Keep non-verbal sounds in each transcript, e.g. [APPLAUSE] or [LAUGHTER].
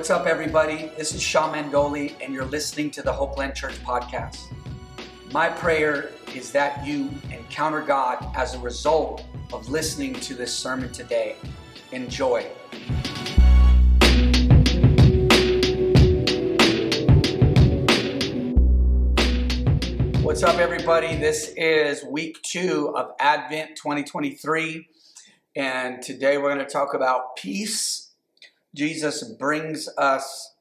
What's up, everybody? This is Shawn Mandoli, and you're listening to the Hopeland Church podcast. My prayer is that you encounter God as a result of listening to this sermon today. Enjoy. What's up, everybody? This is week two of Advent 2023, and today we're going to talk about peace. Jesus brings us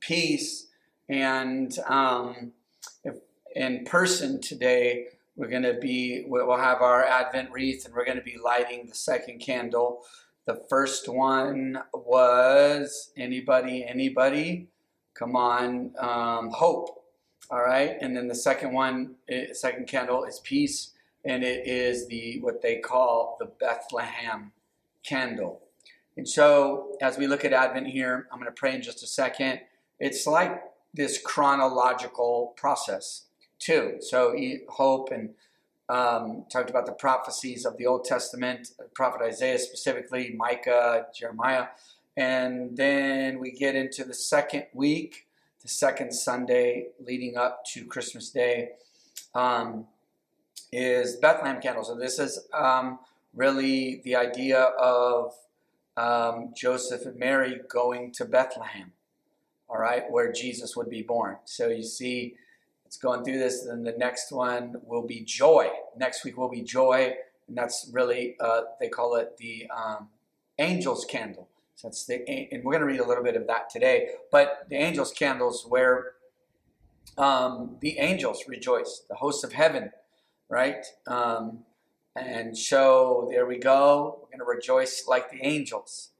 peace, and um, if in person today, we're going to be, we'll have our Advent wreath, and we're going to be lighting the second candle. The first one was anybody, anybody? Come on, um, hope all right, and then the second one, eh, candle is peace, and it is the what they call the Bethlehem candle. And so, as we look at Advent here, I'm going to pray in just a second. It's like this chronological process too. So, hope and um, talked about the prophecies of the Old Testament, prophet Isaiah specifically, Micah, Jeremiah, and then we get into the second week the second Sunday leading up to Christmas Day um, is Bethlehem candles. So this is um, really the idea of um, Joseph and Mary going to Bethlehem, all right, where Jesus would be born. So you see, it's going through this. Then the next one will be joy. Next week will be joy, and that's really uh, they call it the um, angel's candle. So that's the, and we're going to read a little bit of that today. But the angels' candles, where um, the angels rejoice, the hosts of heaven, right? Um, and so there we go. We're going to rejoice like the angels.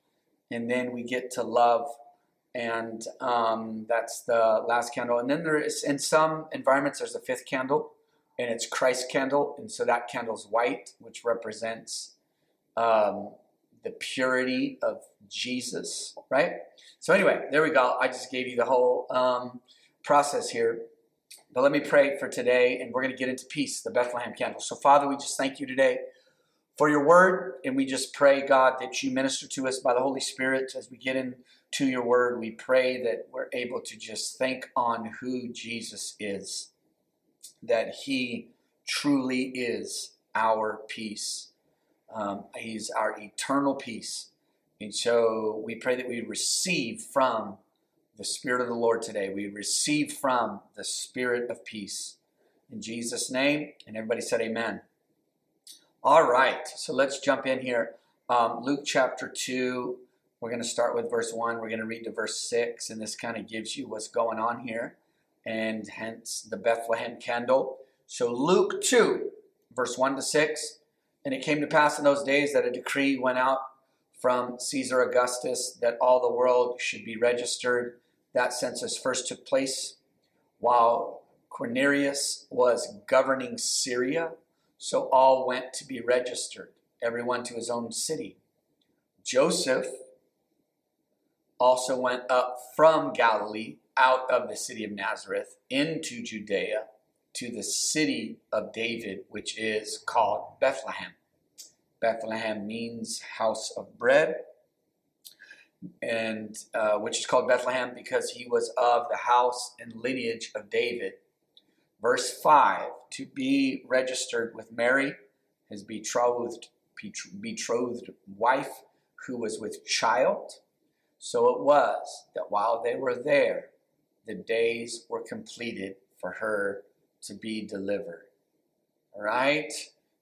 And then we get to love. And um, that's the last candle. And then there is, in some environments, there's a fifth candle, and it's Christ candle. And so that candle's white, which represents um, the purity of Jesus, right? So, anyway, there we go. I just gave you the whole um, process here. But let me pray for today, and we're going to get into peace, the Bethlehem candle. So, Father, we just thank you today for your word, and we just pray, God, that you minister to us by the Holy Spirit as we get into your word. We pray that we're able to just think on who Jesus is, that he truly is our peace. Um, he's our eternal peace. And so we pray that we receive from the Spirit of the Lord today. We receive from the Spirit of peace. In Jesus' name. And everybody said, Amen. All right. So let's jump in here. Um, Luke chapter 2. We're going to start with verse 1. We're going to read to verse 6. And this kind of gives you what's going on here. And hence the Bethlehem candle. So Luke 2, verse 1 to 6. And it came to pass in those days that a decree went out from Caesar Augustus that all the world should be registered. That census first took place while Quirinius was governing Syria. So all went to be registered, everyone to his own city. Joseph also went up from Galilee out of the city of Nazareth into Judea to the city of David, which is called Bethlehem. Bethlehem means house of bread, and uh, which is called Bethlehem because he was of the house and lineage of David. Verse 5 to be registered with Mary, his betrothed, betrothed wife, who was with child. So it was that while they were there, the days were completed for her to be delivered. All right?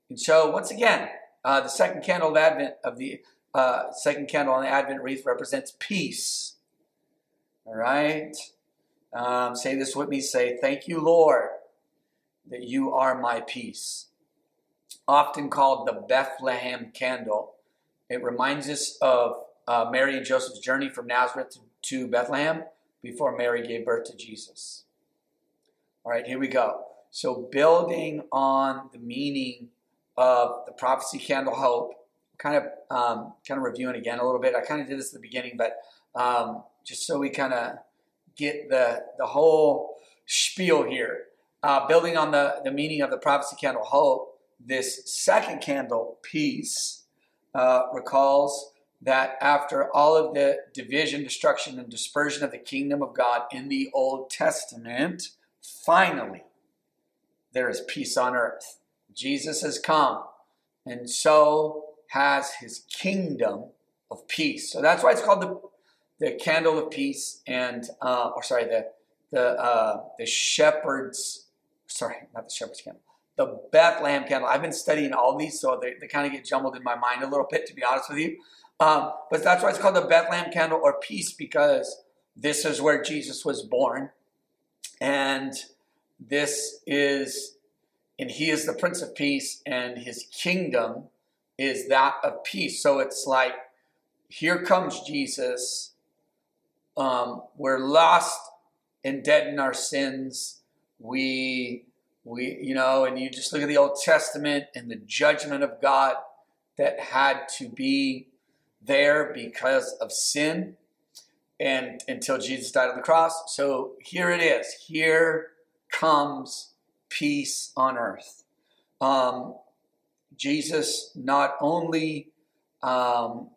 And so, once again, uh, the second candle of Advent of the uh, second candle on the Advent wreath represents peace. All right? Um, say this with me. Say, Thank you, Lord, that you are my peace. Often called the Bethlehem candle, it reminds us of uh, Mary and Joseph's journey from Nazareth to Bethlehem before Mary gave birth to Jesus. All right, here we go. So, building on the meaning of the prophecy candle hope, kind of um, kind of reviewing again a little bit. I kind of did this at the beginning, but um, just so we kind of get the the whole spiel here. Uh, building on the, the meaning of the prophecy candle hope, this second candle, peace, uh, recalls that after all of the division, destruction, and dispersion of the kingdom of God in the Old Testament, finally there is peace on earth. Jesus has come, and so has his kingdom of peace. So that's why it's called the, the candle of peace, and uh, or sorry, the the uh, the shepherds. Sorry, not the shepherds candle. The Bethlehem candle. I've been studying all these, so they, they kind of get jumbled in my mind a little bit, to be honest with you. Um, but that's why it's called the Bethlehem candle or peace, because this is where Jesus was born. And this is, and he is the Prince of Peace, and his kingdom is that of peace. So it's like, here comes Jesus. Um, we're lost and dead in our sins. We, we, you know, and you just look at the Old Testament and the judgment of God that had to be there because of sin and until Jesus died on the cross. So here it is. Here comes peace on earth. Um, Jesus not only um,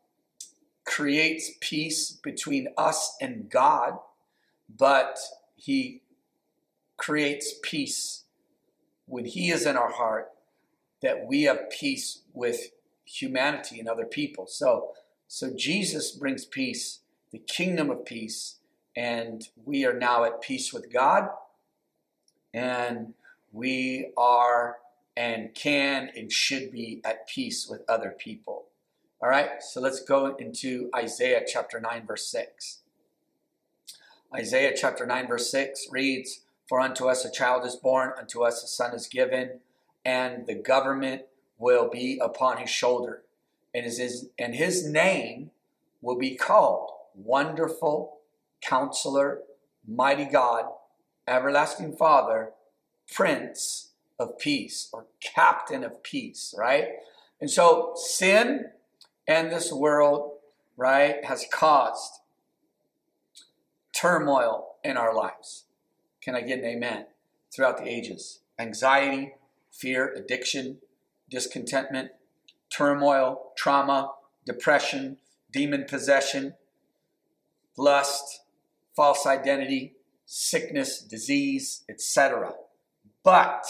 creates peace between us and God, but he creates peace when he is in our heart that we have peace with humanity and other people. So so Jesus brings peace, the kingdom of peace, and we are now at peace with God, and we are and can and should be at peace with other people. All right, so let's go into Isaiah chapter 9, verse 6. Isaiah chapter 9, verse 6 reads, For unto us a child is born, unto us a son is given, and the government will be upon his shoulder and his, and his name will be called Wonderful Counselor, Mighty God, Everlasting Father, Prince of Peace, or Captain of Peace, right? And so sin and this world, right, has caused turmoil in our lives. Can I get an amen? Throughout the ages. Anxiety, fear, addiction, discontentment, turmoil, trauma, depression, demon possession, lust, false identity, sickness, disease, etc. But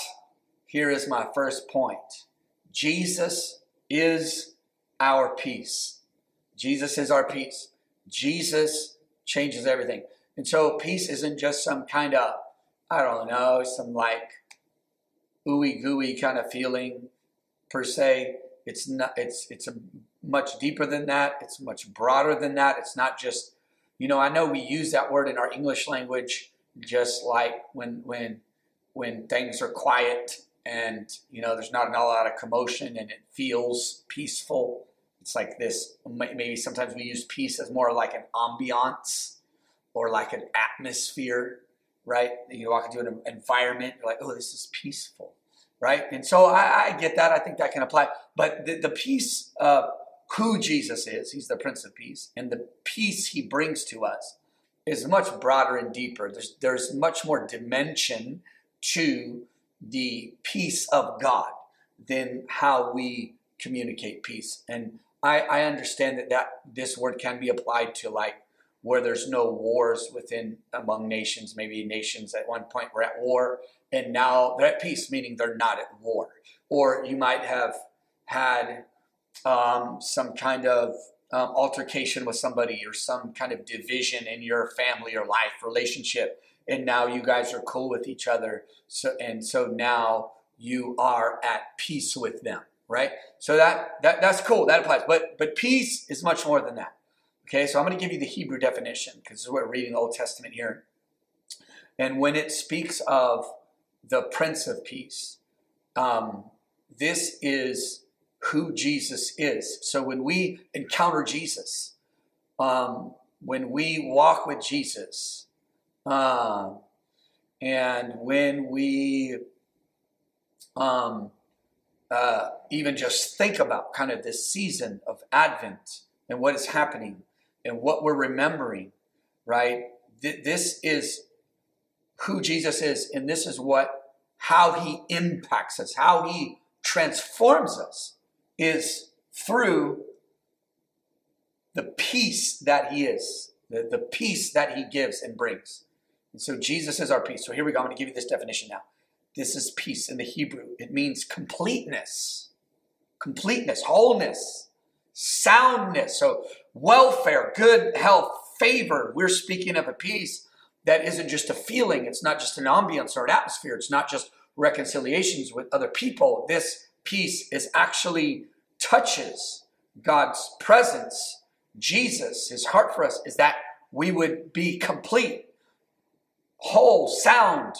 here is my first point Jesus is our peace. Jesus is our peace. Jesus changes everything. And so peace isn't just some kind of, I don't know, some like ooey gooey kind of feeling per se. It's not. It's it's a much deeper than that. It's much broader than that. It's not just, you know. I know we use that word in our English language, just like when when when things are quiet and you know there's not a lot of commotion and it feels peaceful. It's like this. Maybe sometimes we use peace as more like an ambiance or like an atmosphere, right? You walk into an environment, you're like, oh, this is peaceful right? And so I, I get that. I think that can apply. But the, the peace of who Jesus is, he's the Prince of Peace, and the peace he brings to us is much broader and deeper. There's, there's much more dimension to the peace of God than how we communicate peace. And I, I understand that, that this word can be applied to like where there's no wars within among nations. Maybe nations at one point were at war and now they're at peace, meaning they're not at war. Or you might have had um, some kind of um, altercation with somebody or some kind of division in your family or life relationship, and now you guys are cool with each other. So and so now you are at peace with them, right? So that that that's cool. That applies. But but peace is much more than that. Okay, so I'm going to give you the Hebrew definition because we're reading the Old Testament here. And when it speaks of the Prince of Peace. Um, this is who Jesus is. So when we encounter Jesus, um, when we walk with Jesus, um, and when we um, uh, even just think about kind of this season of Advent and what is happening and what we're remembering, right? Th- this is who Jesus is, and this is what how he impacts us, how he transforms us is through the peace that he is, the, the peace that he gives and brings. And so Jesus is our peace. So here we go. I'm going to give you this definition now. This is peace in the Hebrew. It means completeness, completeness, wholeness, soundness. So welfare, good health, favor. We're speaking of a peace that isn't just a feeling. It's not just an ambience or an atmosphere. It's not just reconciliations with other people. This peace is actually touches God's presence. Jesus, his heart for us is that we would be complete, whole, sound,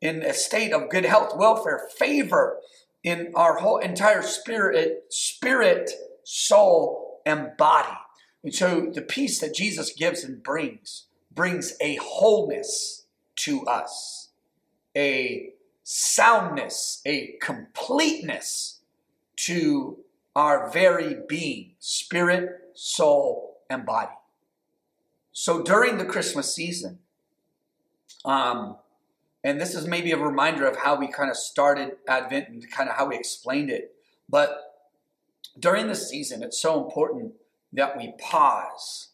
in a state of good health, welfare, favor in our whole entire spirit, spirit, soul, and body. And so the peace that Jesus gives and brings brings a wholeness to us, a soundness, a completeness to our very being, spirit, soul, and body. So during the Christmas season, um, and this is maybe a reminder of how we kind of started Advent and kind of how we explained it. But during the season, it's so important that we pause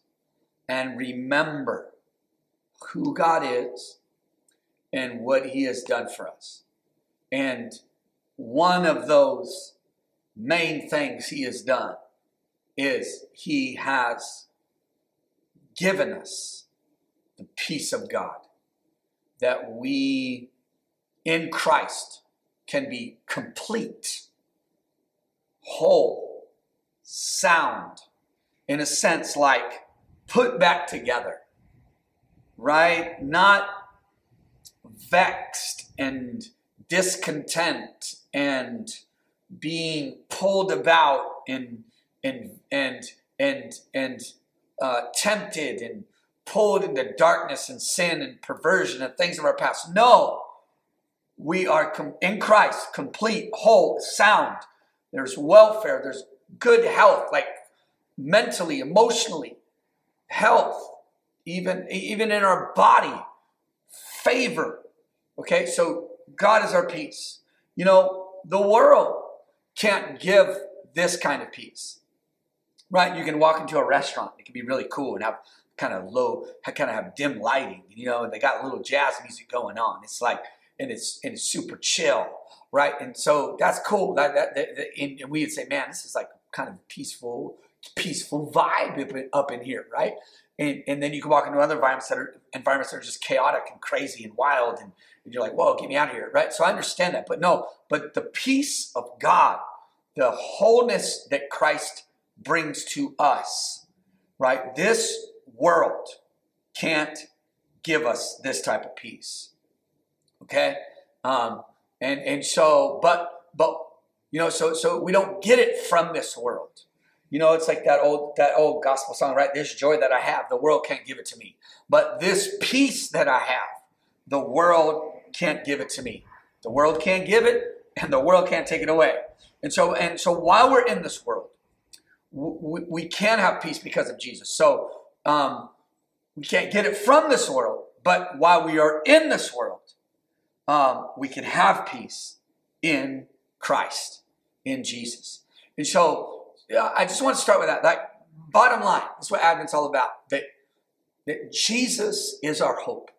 and remember who God is and what He has done for us. And one of those main things He has done is He has given us the peace of God that we in Christ can be complete, whole, sound, in a sense like put back together, right? Not vexed and discontent and being pulled about and and and and and uh, tempted and pulled into darkness and sin and perversion and things of our past. No, we are com- in Christ, complete, whole, sound. There's welfare, there's good health, like mentally, emotionally, health, even, even in our body, favor. Okay, so God is our peace. You know, the world can't give this kind of peace. Right? You can walk into a restaurant, it can be really cool and have kind of low, kind of have dim lighting, you know, and they got a little jazz music going on. It's like, and it's and it's super chill, right? And so that's cool. That, that, that, and we would say, man, this is like kind of peaceful, peaceful vibe up in, up in here, right? And, and then you can walk into other environments that are environments that are just chaotic and crazy and wild, and, and you're like, whoa, get me out of here, right? So I understand that, but no, but the peace of God, the wholeness that Christ brings to us, right? This world can't give us this type of peace. Okay? Um, and and so, but but you know, so so we don't get it from this world. You know, it's like that old that old gospel song, right? This joy that I have, the world can't give it to me. But this peace that I have, the world can't give it to me. The world can't give it, and the world can't take it away. And so and so while we're in this world, we, we can have peace because of Jesus. So um, we can't get it from this world, but while we are in this world, um, we can have peace in Christ, in Jesus. And so I just want to start with that. Like, bottom line, that's what Advent's all about. That, that Jesus is our hope.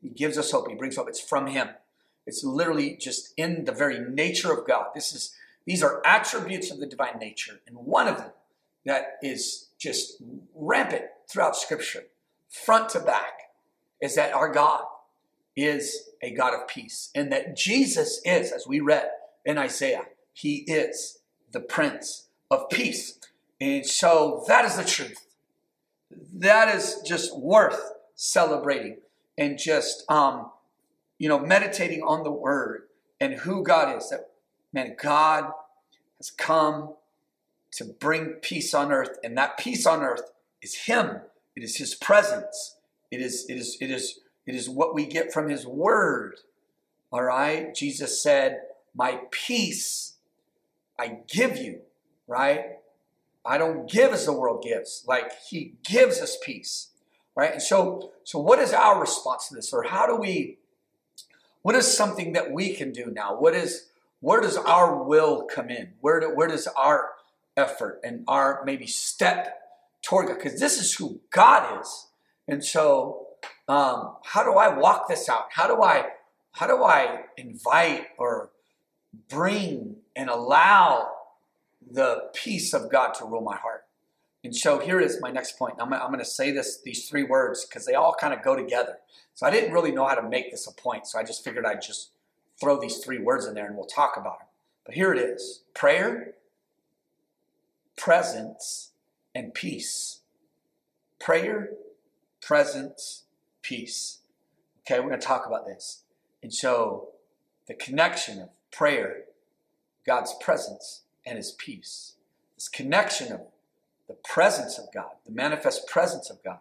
He gives us hope. He brings hope. It's from Him. It's literally just in the very nature of God. This is these are attributes of the divine nature, and one of them that is just rampant throughout Scripture, front to back, is that our God is a God of peace, and that Jesus is, as we read in Isaiah, He is the Prince of Peace. And so that is the truth. That is just worth celebrating and just, um, you know, meditating on the Word and who God is. That man, God has come to bring peace on earth, and that peace on earth is Him. It is His presence. It is, it is, it is, it is what we get from His Word. All right? Jesus said, My peace I give you, right? I don't give as the world gives. Like He gives us peace, right? And so, so what is our response to this? Or how do we, what is something that we can do now? What is, where does our will come in? Where, do, where does our effort and our maybe step toward God because this is who God is. And so, um, how do I walk this out? How do I how do I invite or bring and allow the peace of God to rule my heart? And so here is my next point. I'm, I'm going to say this these three words because they all kind of go together. So I didn't really know how to make this a point, so I just figured I'd just throw these three words in there and we'll talk about them. But here it is: prayer, presence, and peace. Prayer, presence, peace. Okay, we're going to talk about this. And so the connection of prayer, God's presence, and his peace. This connection of the presence of God, the manifest presence of God,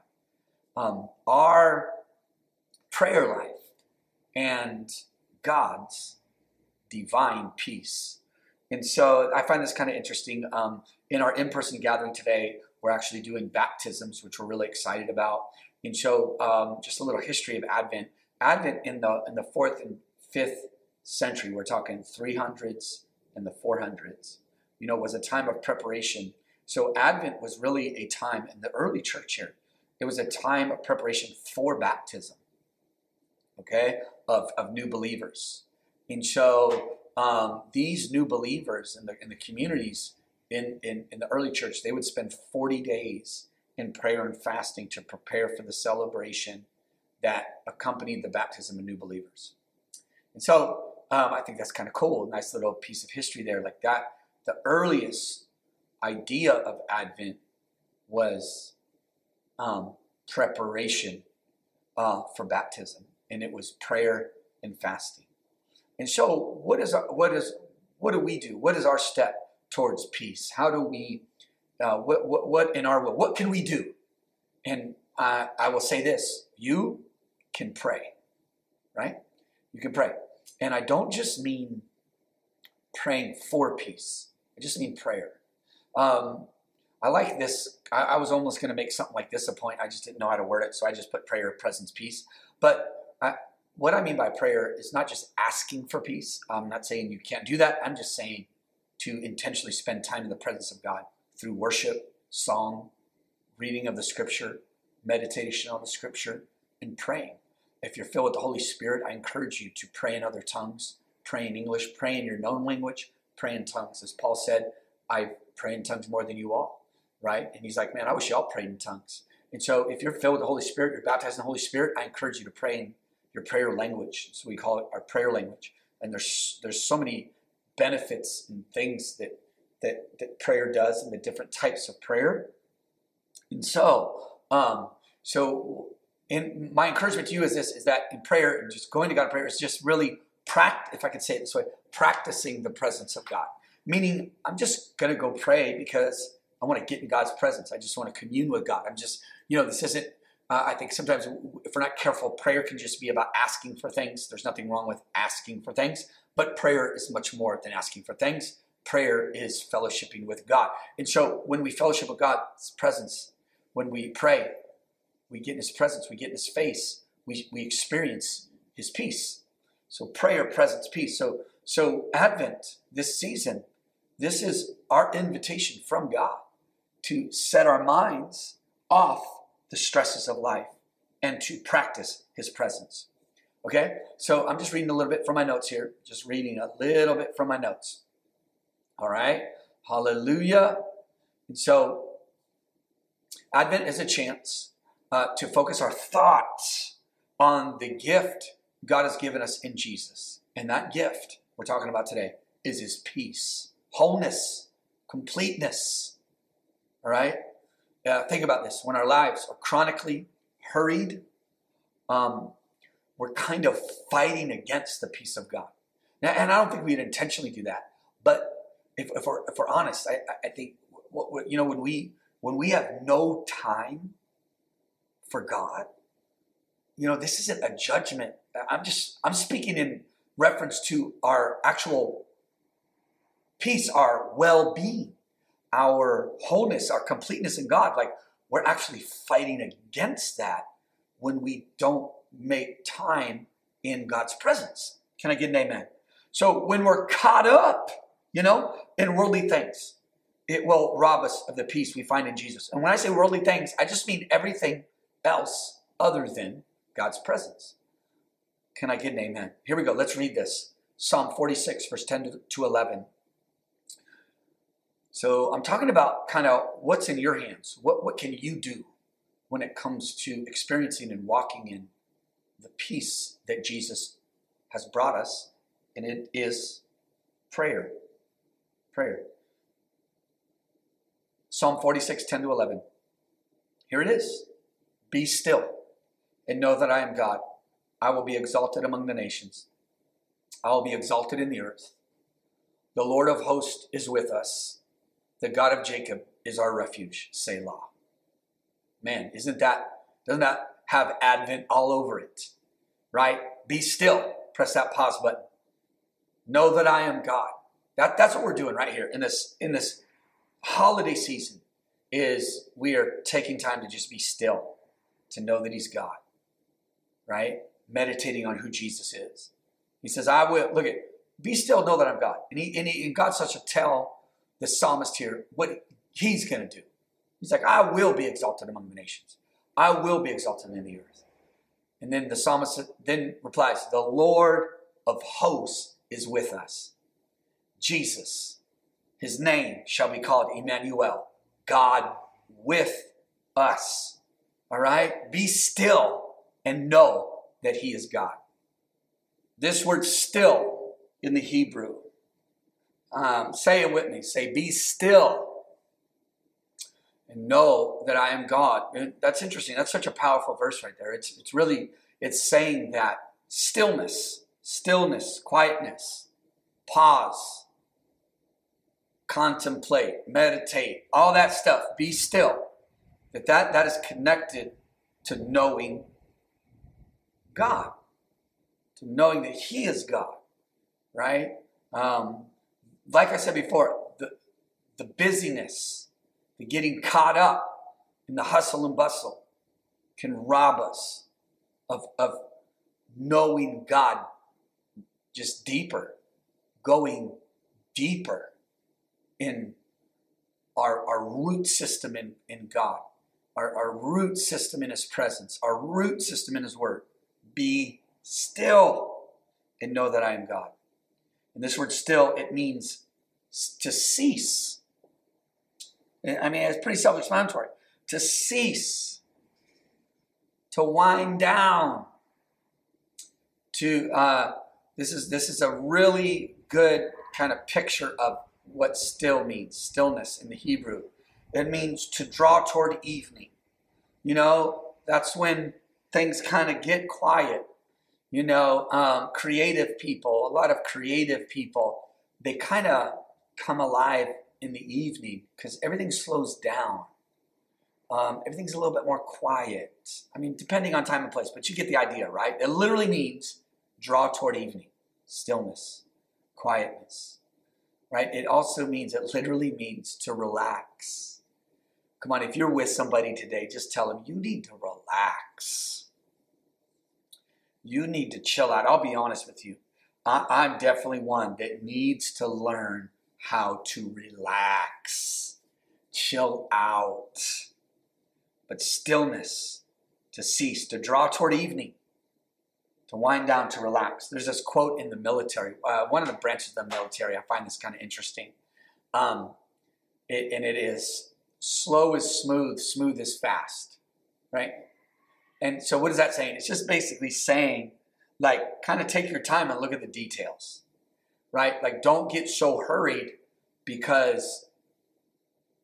um, our prayer life, and God's divine peace. And so I find this kind of interesting. Um, in our in person gathering today, we're actually doing baptisms, which we're really excited about. And so, um, just a little history of Advent. Advent in the in the fourth and fifth century, we're talking 300s and the 400s. You know, was a time of preparation so Advent was really a time in the early church here. It was a time of preparation for baptism, okay, of, of new believers. And so um, these new believers in the, in the communities in, in, in the early church, they would spend 40 days in prayer and fasting to prepare for the celebration that accompanied the baptism of new believers. And so um, I think that's kind of cool. Nice little piece of history there. Like that, the earliest idea of Advent was um, preparation uh, for baptism, and it was prayer and fasting. And so, what is our, what is what do we do? What is our step towards peace? How do we uh, what, what what in our will? What can we do? And uh, I will say this: you can pray, right? You can pray, and I don't just mean praying for peace. I just mean prayer. Um, I like this. I, I was almost going to make something like this a point. I just didn't know how to word it, so I just put prayer, presence, peace. But I, what I mean by prayer is not just asking for peace. I'm not saying you can't do that. I'm just saying to intentionally spend time in the presence of God through worship, song, reading of the scripture, meditation on the scripture, and praying. If you're filled with the Holy Spirit, I encourage you to pray in other tongues, pray in English, pray in your known language, pray in tongues. As Paul said, I pray in tongues more than you all, right? And he's like, man, I wish y'all prayed in tongues. And so if you're filled with the Holy Spirit, you're baptized in the Holy Spirit, I encourage you to pray in your prayer language. So we call it our prayer language. And there's there's so many benefits and things that that that prayer does and the different types of prayer. And so, um, so in my encouragement to you is this: is that in prayer and just going to God in prayer is just really practice. If I could say it this way, practicing the presence of God. Meaning, I'm just going to go pray because I want to get in God's presence. I just want to commune with God. I'm just, you know, this isn't, uh, I think sometimes if we're not careful, prayer can just be about asking for things. There's nothing wrong with asking for things, but prayer is much more than asking for things. Prayer is fellowshipping with God. And so when we fellowship with God's presence, when we pray, we get in His presence, we get in His face, we, we experience His peace. So prayer, presence, peace. So so Advent, this season, this is our invitation from God to set our minds off the stresses of life and to practice His presence. Okay? So I'm just reading a little bit from my notes here, just reading a little bit from my notes. All right? Hallelujah. And so Advent is a chance uh, to focus our thoughts on the gift God has given us in Jesus. And that gift we're talking about today is His peace wholeness, completeness. All right? Uh, think about this. When our lives are chronically hurried, um, we're kind of fighting against the peace of God. Now, and I don't think we'd intentionally do that. But if, if, we're, if we're honest, I, I think, you know, when we, when we have no time for God, you know, this isn't a judgment. I'm just, I'm speaking in reference to our actual peace, our well being, our wholeness, our completeness in God. Like we're actually fighting against that when we don't make time in God's presence. Can I get an amen? So when we're caught up, you know, in worldly things, it will rob us of the peace we find in Jesus. And when I say worldly things, I just mean everything else other than God's presence. Can I get an amen? Here we go. Let's read this Psalm 46, verse 10 to 11. So I'm talking about kind of what's in your hands. What, what can you do when it comes to experiencing and walking in the peace that Jesus has brought us? And it is prayer. Prayer. Psalm 46, 10 to 11. Here it is Be still and know that I am God. I will be exalted among the nations, I will be exalted in the earth. The Lord of hosts is with us. The God of Jacob is our refuge. Selah. Man, isn't that, doesn't that have Advent all over it? Right? Be still. Press that pause button. Know that I am God. That, that's what we're doing right here in this, in this holiday season is we are taking time to just be still, to know that He's God, right? Meditating on who Jesus is. He says, I will, look at, be still, know that I'm God. And, he, and, he, and God such to tell the psalmist here what He's going to do. He's like, I will be exalted among the nations. I will be exalted in the earth. And then the psalmist then replies, The Lord of hosts is with us. Jesus his name shall be called Emmanuel, God with us. All right? Be still and know that He is God. This word still in the Hebrew, um, say it with me. Say, be still and know that I am God. And that's interesting. That's such a powerful verse right there. It's, it's really, it's saying that stillness, stillness, quietness, pause, contemplate, meditate, all that stuff, be still. That that, that is connected to knowing God, to knowing that He is God, right? Um, like I said before, the, the busyness, the getting caught up in the hustle and bustle can rob us of, of knowing God just deeper, going deeper in our, our root system in, in God, our, our root system in His presence, our root system in His Word. Be still and know that I am God. And this word still, it means to cease. I mean, it's pretty self explanatory. To cease, to wind down, to, uh, this is, this is a really good kind of picture of what still means, stillness in the Hebrew. It means to draw toward evening. You know, that's when things kind of get quiet. You know, um, creative people, a lot of creative people, they kind of come alive in the evening because everything slows down. Um, everything's a little bit more quiet. I mean, depending on time and place, but you get the idea, right? It literally means draw toward evening, stillness, quietness right? It also means, it literally means to relax. Come on, if you're with somebody today, just tell them you need to relax. You need to chill out. I'll be honest with you. I, am definitely one that needs to learn how to relax, chill out, but stillness to cease, to draw toward evening to wind down, to relax. There's this quote in the military, uh, one of the branches of the military. I find this kind of interesting. Um, it, and it is slow is smooth, smooth is fast, right? And so, what is that saying? It's just basically saying, like, kind of take your time and look at the details, right? Like, don't get so hurried because,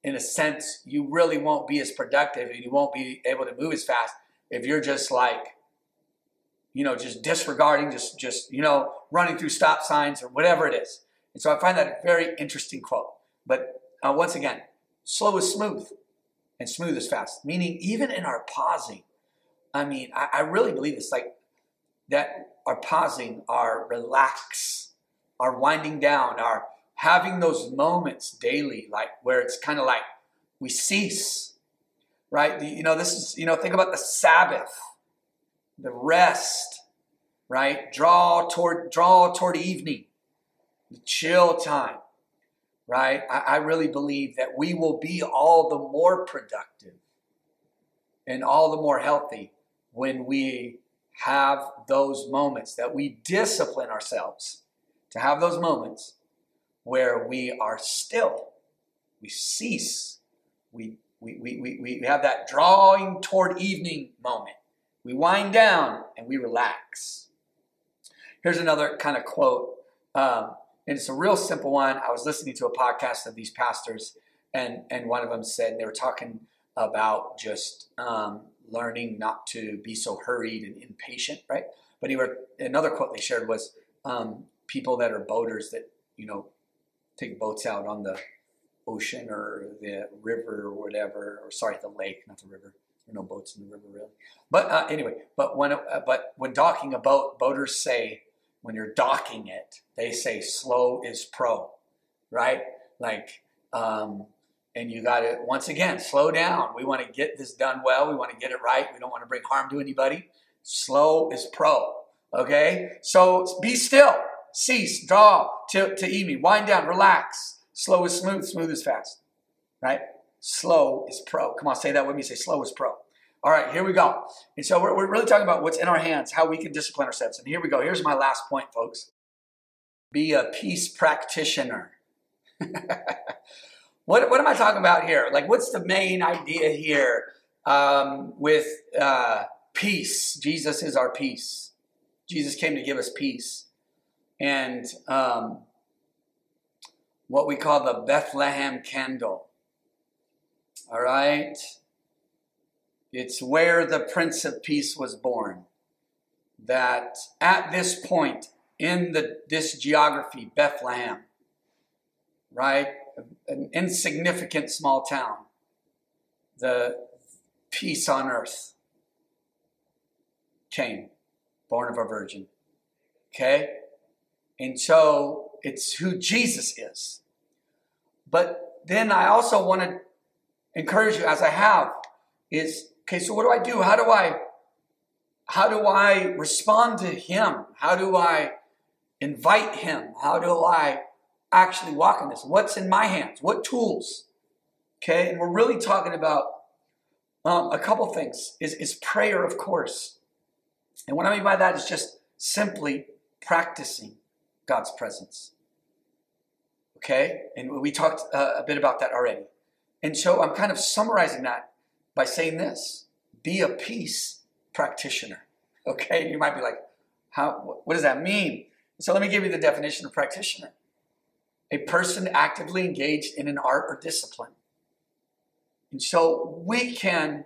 in a sense, you really won't be as productive and you won't be able to move as fast if you're just like you know, just disregarding, just, just, you know, running through stop signs or whatever it is. And so I find that a very interesting quote. But uh, once again, slow is smooth and smooth is fast, meaning even in our pausing, I mean, I, I really believe it's like that our pausing, our relax, our winding down, are having those moments daily, like where it's kind of like we cease, right? You know, this is, you know, think about the Sabbath the rest, right? Draw toward draw toward evening, the chill time, right? I, I really believe that we will be all the more productive and all the more healthy when we have those moments, that we discipline ourselves to have those moments where we are still, we cease, we, we, we, we, we have that drawing toward evening moment. We wind down and we relax. Here's another kind of quote, um, and it's a real simple one. I was listening to a podcast of these pastors, and, and one of them said, they were talking about just um, learning not to be so hurried and impatient, right? But he were, another quote they shared was um, people that are boaters that, you know, take boats out on the ocean or the river or whatever, or sorry, the lake, not the river. There are no boats in the river really. But uh, anyway, but when uh, but when docking a boat, boaters say when you're docking it, they say slow is pro, right? Like um, and you got to, once again, slow down. We want to get this done well. We want to get it right. We don't want to bring harm to anybody. Slow is pro. Okay? So be still. Cease. Draw to, to evening. Wind down. Relax. Slow is smooth. Smooth is fast. Right? Slow is pro. Come on, say that with me. Say slow is pro. All right, here we go. And so we're, we're really talking about what's in our hands, how we can discipline ourselves. And here we go. Here's my last point, folks. Be a peace practitioner. [LAUGHS] What, what am I talking about here? Like, what's the main idea here um, with uh, peace? Jesus is our peace. Jesus came to give us peace. And um, what we call the Bethlehem candle. All right? It's where the Prince of Peace was born. That at this point in the, this geography, Bethlehem, right? an insignificant small town, the peace on earth came, born of a virgin. Okay? And so it's who Jesus is. But then I also want to encourage you, as I have, is okay, so what do I do? How do I how do I respond to him? How do I invite him? How do I actually walk in this? What's in my hands? What tools? Okay, and we're really talking about um, a couple things. Is, is prayer, of course. And what I mean by that is just simply practicing God's presence. Okay, and we talked uh, a bit about that already. And so I'm kind of summarizing that by saying this be a peace practitioner. Okay, you might be like, how, what does that mean? So let me give you the definition of practitioner a person actively engaged in an art or discipline. And so we can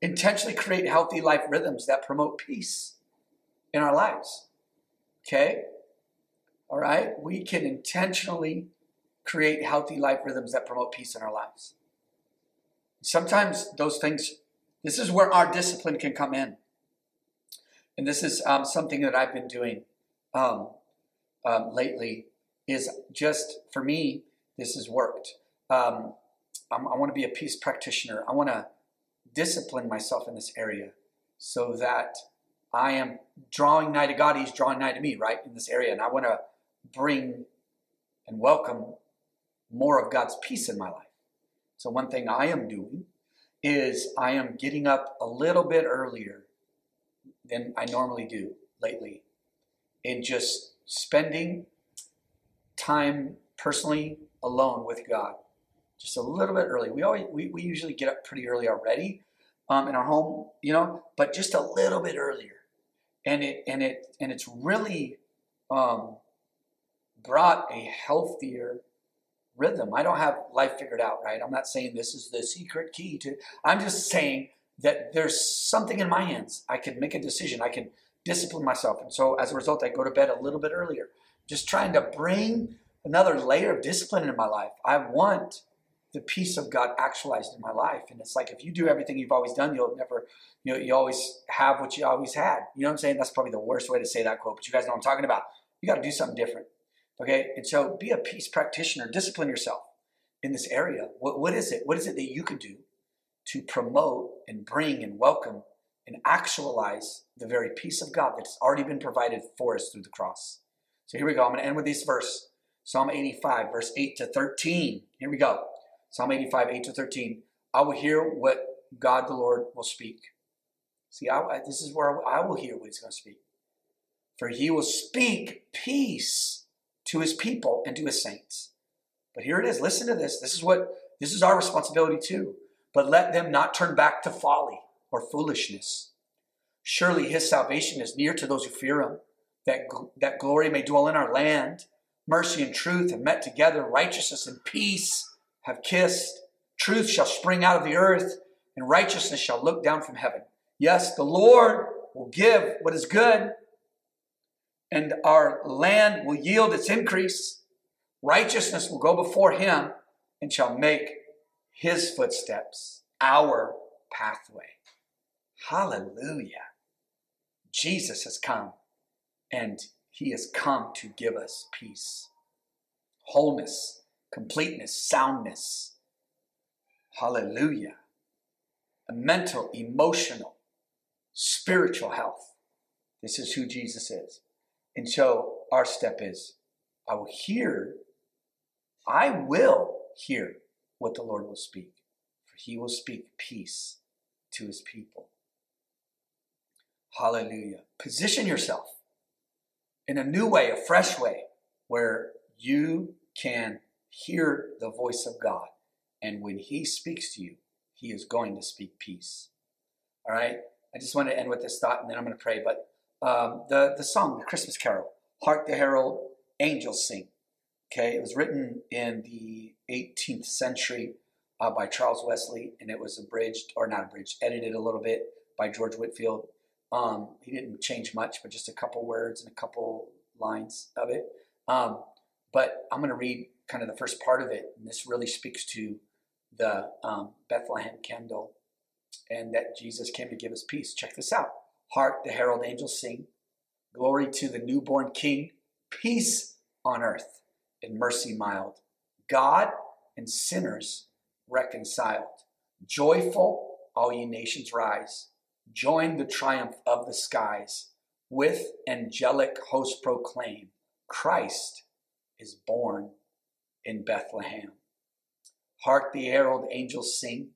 intentionally create healthy life rhythms that promote peace in our lives. Okay? All right? We can intentionally create healthy life rhythms that promote peace in our lives. Sometimes those things, this is where our discipline can come in. And this is um, something that I've been doing um, um, lately is just for me, this has worked. Um, i want to be a peace practitioner. I want to discipline myself in this area so that I am drawing nigh to God. He's drawing nigh to me, right, in this area. And I want to bring and welcome more of God's peace in my life. So, one thing I am doing is I am getting up a little bit earlier than I normally do lately and just spending time personally alone with God, just a little bit early. We always we, we usually get up pretty early already um, in our home, you know, but just a little bit earlier, and it and it and it's really um, brought a healthier rhythm. I don't have life figured out, right? I'm not saying this is the secret key to. I'm just saying that there's something in my hands. I can make a decision. I can discipline myself, and so as a result, I go to bed a little bit earlier just trying to bring another layer of discipline in my life. I want the peace of God actualized in my life. And it's like if you do everything you've always done, you'll never, you know, you always have what you always had. You know what I'm saying? That's probably the worst way to say that quote, but you guys know what I'm talking about. You got to do something different. Okay. And so be a peace practitioner, discipline yourself in this area. What, what is it? What is it that you can do to promote and bring and welcome and actualize the very peace of God that's already been provided for us through the cross? So here we go. I'm going to end with this verse. Psalm 85, verse 8 to 13. Here we go. Psalm 85, 8 to 13. I will hear what God the Lord will speak. See, I, this is where I will hear what he's going to speak. For he will speak peace to his people and to his saints. But here it is. Listen to this. This is what this is our responsibility too. But let them not turn back to folly or foolishness. Surely his salvation is near to those who fear him, that, that glory may dwell in our land. Mercy and truth have met together, righteousness and peace have kissed. Truth shall spring out of the earth, and righteousness shall look down from heaven. Yes, the Lord will give what is good, and our land will yield its increase. Righteousness will go before him and shall make his footsteps our pathway. Hallelujah. Jesus has come and he has come to give us peace, wholeness, completeness, soundness. Hallelujah. A mental, emotional, spiritual health. This is who Jesus is. And so our step is I will hear, I will hear what the Lord will speak, for he will speak peace to his people. Hallelujah. Position yourself in a new way, a fresh way, where you can hear the voice of God. And when he speaks to you, he is going to speak peace. All right? I just want to end with this thought and then I'm going to pray. But um, the, the song, the Christmas Carol, Hark the Herald Angels Sing. Okay, it was written in the 18th century uh, by Charles Wesley, and it was abridged, or not abridged, edited a little bit by George Whitefield. Um, he didn't change much, but just a couple words and a couple lines of it. Um, but I'm going to read kind of the first part of it, and this really speaks to the um, Bethlehem candle and that Jesus came to give us peace. Check this out. Hark the herald angels sing. Glory to the newborn King. Peace on earth and mercy mild. God and sinners reconciled. Joyful, all ye nations rise. Join the triumph of the skies. With angelic host proclaim Christ is born in Bethlehem. Hark the herald angels sing.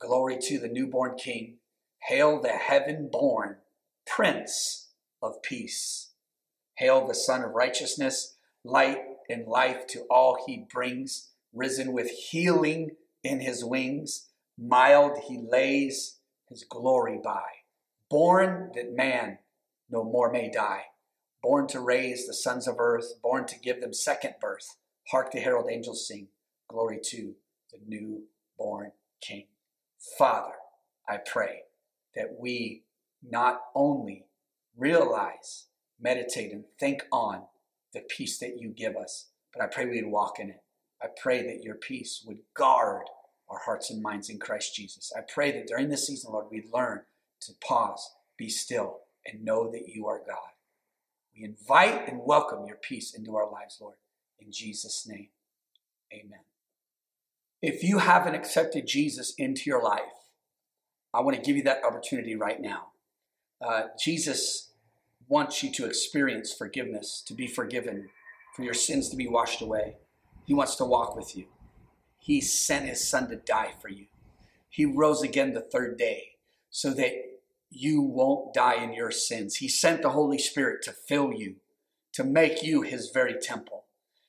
Glory to the newborn King. Hail the heaven born Prince of Peace. Hail the Sun of Righteousness, light and life to all he brings, risen with healing in his wings. Mild he lays his glory by. Born that man no more may die. Born to raise the sons of earth, born to give them second birth. Hark the herald angels sing. Glory to the newborn King. Father, I pray that we not only realize, meditate, and think on the peace that you give us, but I pray we'd walk in it. I pray that your peace would guard our hearts and minds in Christ Jesus. I pray that during this season, Lord, we'd learn to pause, be still, and know that you are God. We invite and welcome your peace into our lives, Lord. In Jesus' name, amen. If you haven't accepted Jesus into your life, I want to give you that opportunity right now. Uh, Jesus wants you to experience forgiveness, to be forgiven, for your sins to be washed away. He wants to walk with you. He sent his son to die for you. He rose again the third day so that you won't die in your sins. He sent the Holy Spirit to fill you, to make you his very temple.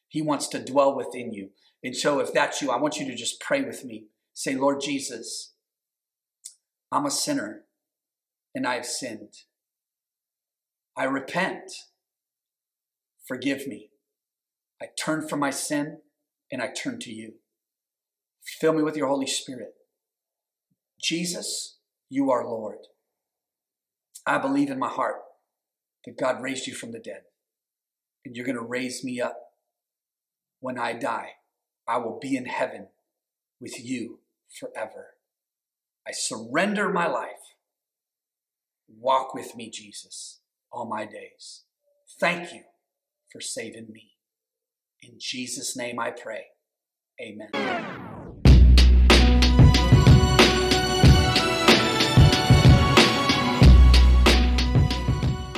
He wants to dwell within you. And so, if that's you, I want you to just pray with me. Say, Lord Jesus, I'm a sinner and I have sinned. I repent. Forgive me. I turn from my sin and I turn to you. Fill me with your Holy Spirit. Jesus, you are Lord. I believe in my heart that God raised you from the dead and you're going to raise me up when I die I will be in heaven with you forever. I surrender my life. Walk with me, Jesus, all my days. Thank you for saving me. In Jesus' name I pray. Amen.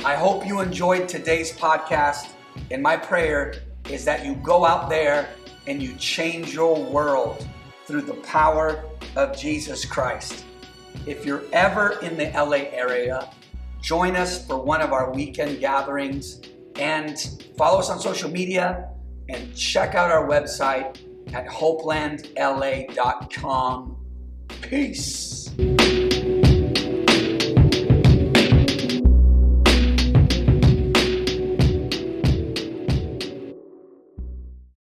I hope you enjoyed today's podcast. And my prayer is that you go out there and you change your world through the power of Jesus Christ. If you're ever in the LA area, join us for one of our weekend gatherings and follow us on social media and check out our website at hopelandla.com. Peace.